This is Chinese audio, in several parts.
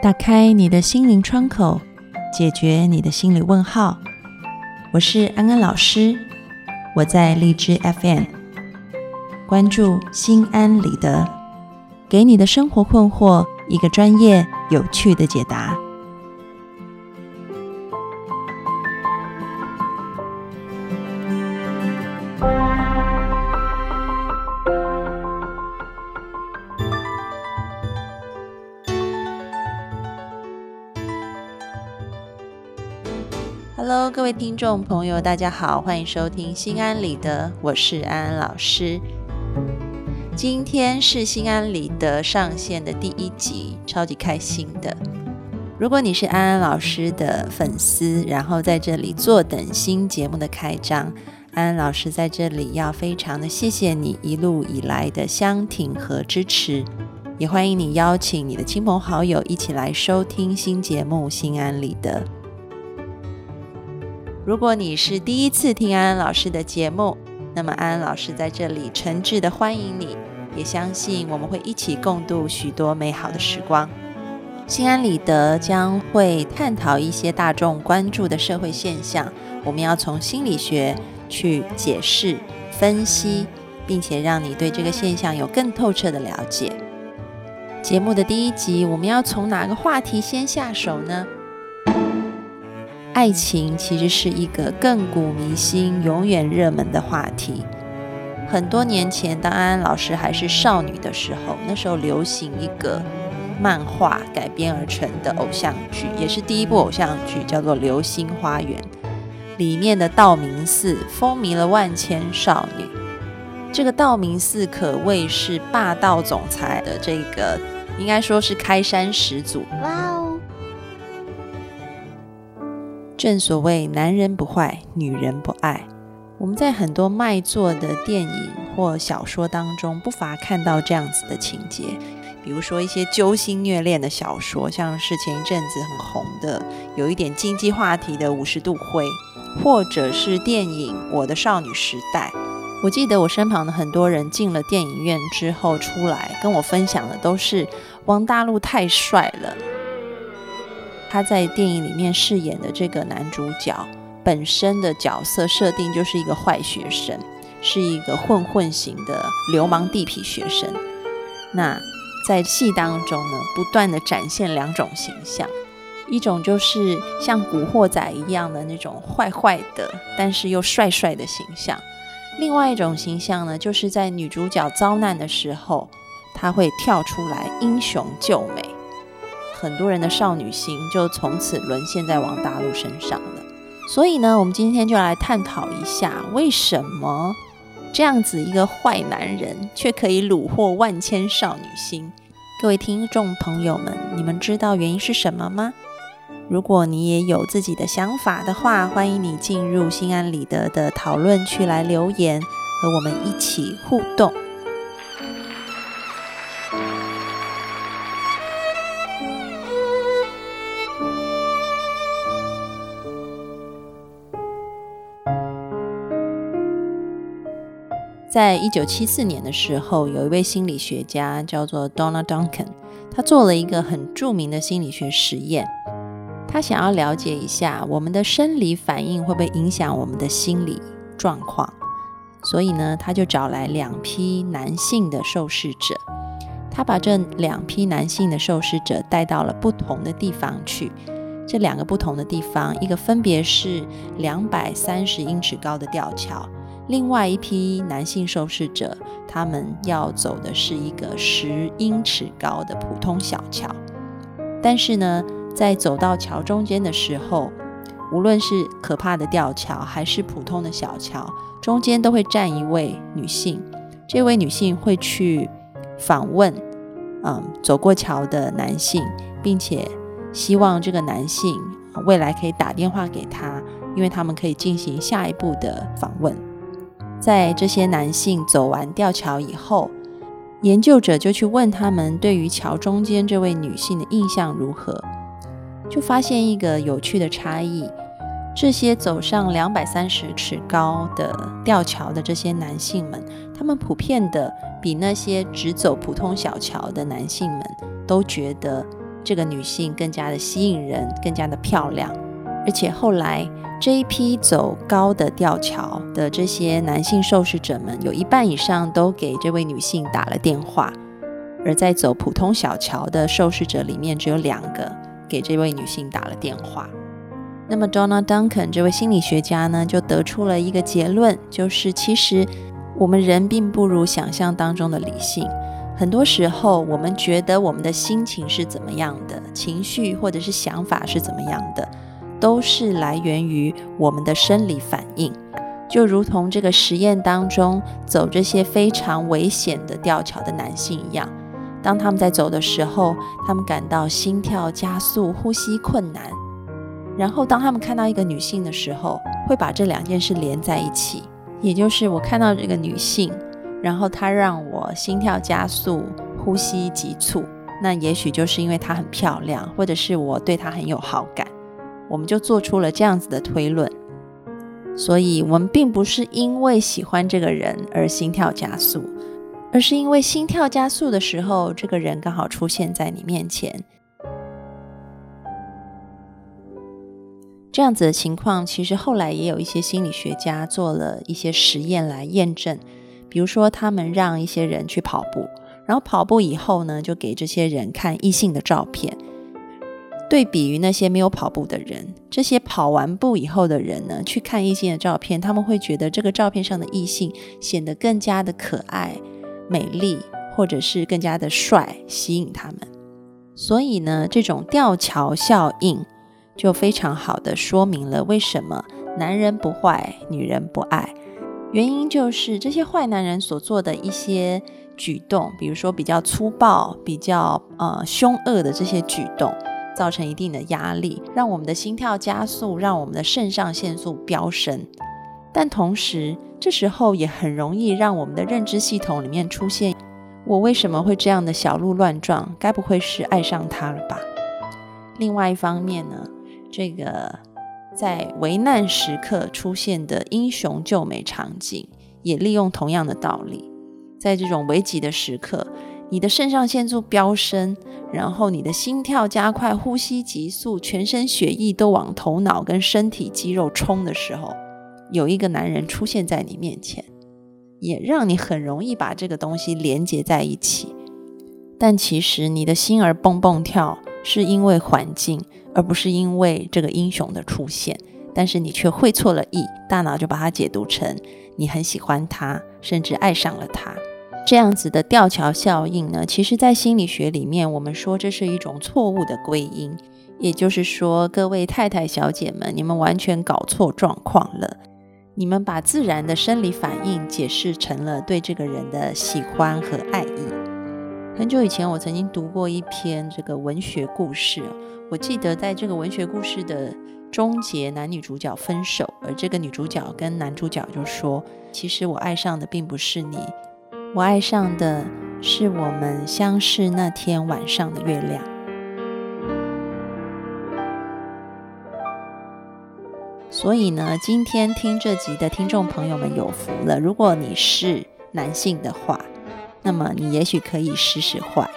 打开你的心灵窗口，解决你的心理问号。我是安安老师，我在荔枝 FM，关注心安理得，给你的生活困惑一个专业、有趣的解答。Hello，各位听众朋友，大家好，欢迎收听心安理得，我是安安老师。今天是心安理得上线的第一集，超级开心的。如果你是安安老师的粉丝，然后在这里坐等新节目的开张，安安老师在这里要非常的谢谢你一路以来的相挺和支持，也欢迎你邀请你的亲朋好友一起来收听新节目《心安理得》。如果你是第一次听安安老师的节目，那么安安老师在这里诚挚的欢迎你，也相信我们会一起共度许多美好的时光。心安理得将会探讨一些大众关注的社会现象，我们要从心理学去解释、分析，并且让你对这个现象有更透彻的了解。节目的第一集，我们要从哪个话题先下手呢？爱情其实是一个亘古弥新、永远热门的话题。很多年前，当安安老师还是少女的时候，那时候流行一个漫画改编而成的偶像剧，也是第一部偶像剧，叫做《流星花园》。里面的道明寺风靡了万千少女。这个道明寺可谓是霸道总裁的这个，应该说是开山始祖。正所谓男人不坏，女人不爱。我们在很多卖座的电影或小说当中，不乏看到这样子的情节。比如说一些揪心虐恋的小说，像是前一阵子很红的、有一点经济话题的《五十度灰》，或者是电影《我的少女时代》。我记得我身旁的很多人进了电影院之后出来，跟我分享的都是王大陆太帅了。他在电影里面饰演的这个男主角本身的角色设定就是一个坏学生，是一个混混型的流氓地痞学生。那在戏当中呢，不断的展现两种形象，一种就是像古惑仔一样的那种坏坏的，但是又帅帅的形象；另外一种形象呢，就是在女主角遭难的时候，他会跳出来英雄救美。很多人的少女心就从此沦陷在王大陆身上了。所以呢，我们今天就来探讨一下，为什么这样子一个坏男人却可以虏获万千少女心？各位听众朋友们，你们知道原因是什么吗？如果你也有自己的想法的话，欢迎你进入心安理得的讨论区来留言，和我们一起互动。在一九七四年的时候，有一位心理学家叫做 Donna Duncan，他做了一个很著名的心理学实验。他想要了解一下我们的生理反应会不会影响我们的心理状况，所以呢，他就找来两批男性的受试者，他把这两批男性的受试者带到了不同的地方去。这两个不同的地方，一个分别是两百三十英尺高的吊桥。另外一批男性受试者，他们要走的是一个十英尺高的普通小桥。但是呢，在走到桥中间的时候，无论是可怕的吊桥还是普通的小桥，中间都会站一位女性。这位女性会去访问，嗯，走过桥的男性，并且希望这个男性未来可以打电话给他，因为他们可以进行下一步的访问。在这些男性走完吊桥以后，研究者就去问他们对于桥中间这位女性的印象如何，就发现一个有趣的差异：这些走上两百三十尺高的吊桥的这些男性们，他们普遍的比那些只走普通小桥的男性们都觉得这个女性更加的吸引人，更加的漂亮。而且后来这一批走高的吊桥的这些男性受试者们，有一半以上都给这位女性打了电话；而在走普通小桥的受试者里面，只有两个给这位女性打了电话。那么 Donna Duncan 这位心理学家呢，就得出了一个结论，就是其实我们人并不如想象当中的理性。很多时候，我们觉得我们的心情是怎么样的，情绪或者是想法是怎么样的。都是来源于我们的生理反应，就如同这个实验当中走这些非常危险的吊桥的男性一样，当他们在走的时候，他们感到心跳加速、呼吸困难，然后当他们看到一个女性的时候，会把这两件事连在一起，也就是我看到这个女性，然后她让我心跳加速、呼吸急促，那也许就是因为她很漂亮，或者是我对她很有好感。我们就做出了这样子的推论，所以我们并不是因为喜欢这个人而心跳加速，而是因为心跳加速的时候，这个人刚好出现在你面前。这样子的情况，其实后来也有一些心理学家做了一些实验来验证，比如说他们让一些人去跑步，然后跑步以后呢，就给这些人看异性的照片。对比于那些没有跑步的人，这些跑完步以后的人呢，去看异性的照片，他们会觉得这个照片上的异性显得更加的可爱、美丽，或者是更加的帅，吸引他们。所以呢，这种吊桥效应就非常好的说明了为什么男人不坏，女人不爱。原因就是这些坏男人所做的一些举动，比如说比较粗暴、比较呃凶恶的这些举动。造成一定的压力，让我们的心跳加速，让我们的肾上腺素飙升。但同时，这时候也很容易让我们的认知系统里面出现：我为什么会这样的小鹿乱撞？该不会是爱上他了吧？另外一方面呢，这个在危难时刻出现的英雄救美场景，也利用同样的道理，在这种危急的时刻。你的肾上腺素飙升，然后你的心跳加快，呼吸急速，全身血液都往头脑跟身体肌肉冲的时候，有一个男人出现在你面前，也让你很容易把这个东西连接在一起。但其实你的心儿蹦蹦跳，是因为环境，而不是因为这个英雄的出现。但是你却会错了意，大脑就把它解读成你很喜欢他，甚至爱上了他。这样子的吊桥效应呢，其实，在心理学里面，我们说这是一种错误的归因。也就是说，各位太太小姐们，你们完全搞错状况了。你们把自然的生理反应解释成了对这个人的喜欢和爱意。很久以前，我曾经读过一篇这个文学故事，我记得在这个文学故事的终结，男女主角分手，而这个女主角跟男主角就说：“其实我爱上的并不是你。”我爱上的是我们相识那天晚上的月亮。所以呢，今天听这集的听众朋友们有福了。如果你是男性的话，那么你也许可以试试坏，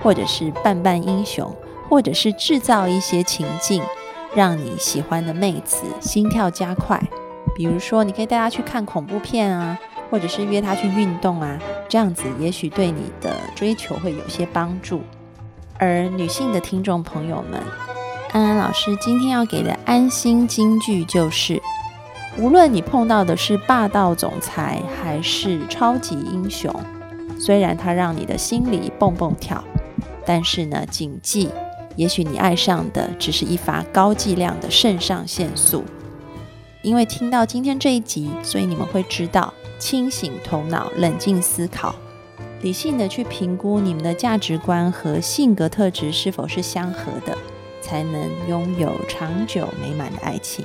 或者是扮扮英雄，或者是制造一些情境，让你喜欢的妹子心跳加快。比如说，你可以带她去看恐怖片啊。或者是约他去运动啊，这样子也许对你的追求会有些帮助。而女性的听众朋友们，安安老师今天要给的安心金句就是：无论你碰到的是霸道总裁还是超级英雄，虽然他让你的心里蹦蹦跳，但是呢，谨记，也许你爱上的只是一发高剂量的肾上腺素。因为听到今天这一集，所以你们会知道。清醒头脑，冷静思考，理性的去评估你们的价值观和性格特质是否是相合的，才能拥有长久美满的爱情。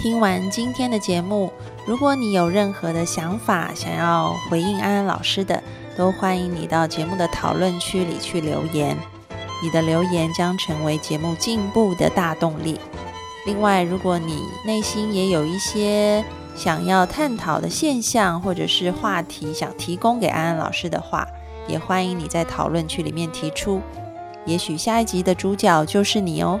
听完今天的节目，如果你有任何的想法想要回应安安老师的。都欢迎你到节目的讨论区里去留言，你的留言将成为节目进步的大动力。另外，如果你内心也有一些想要探讨的现象或者是话题，想提供给安安老师的话，也欢迎你在讨论区里面提出。也许下一集的主角就是你哦。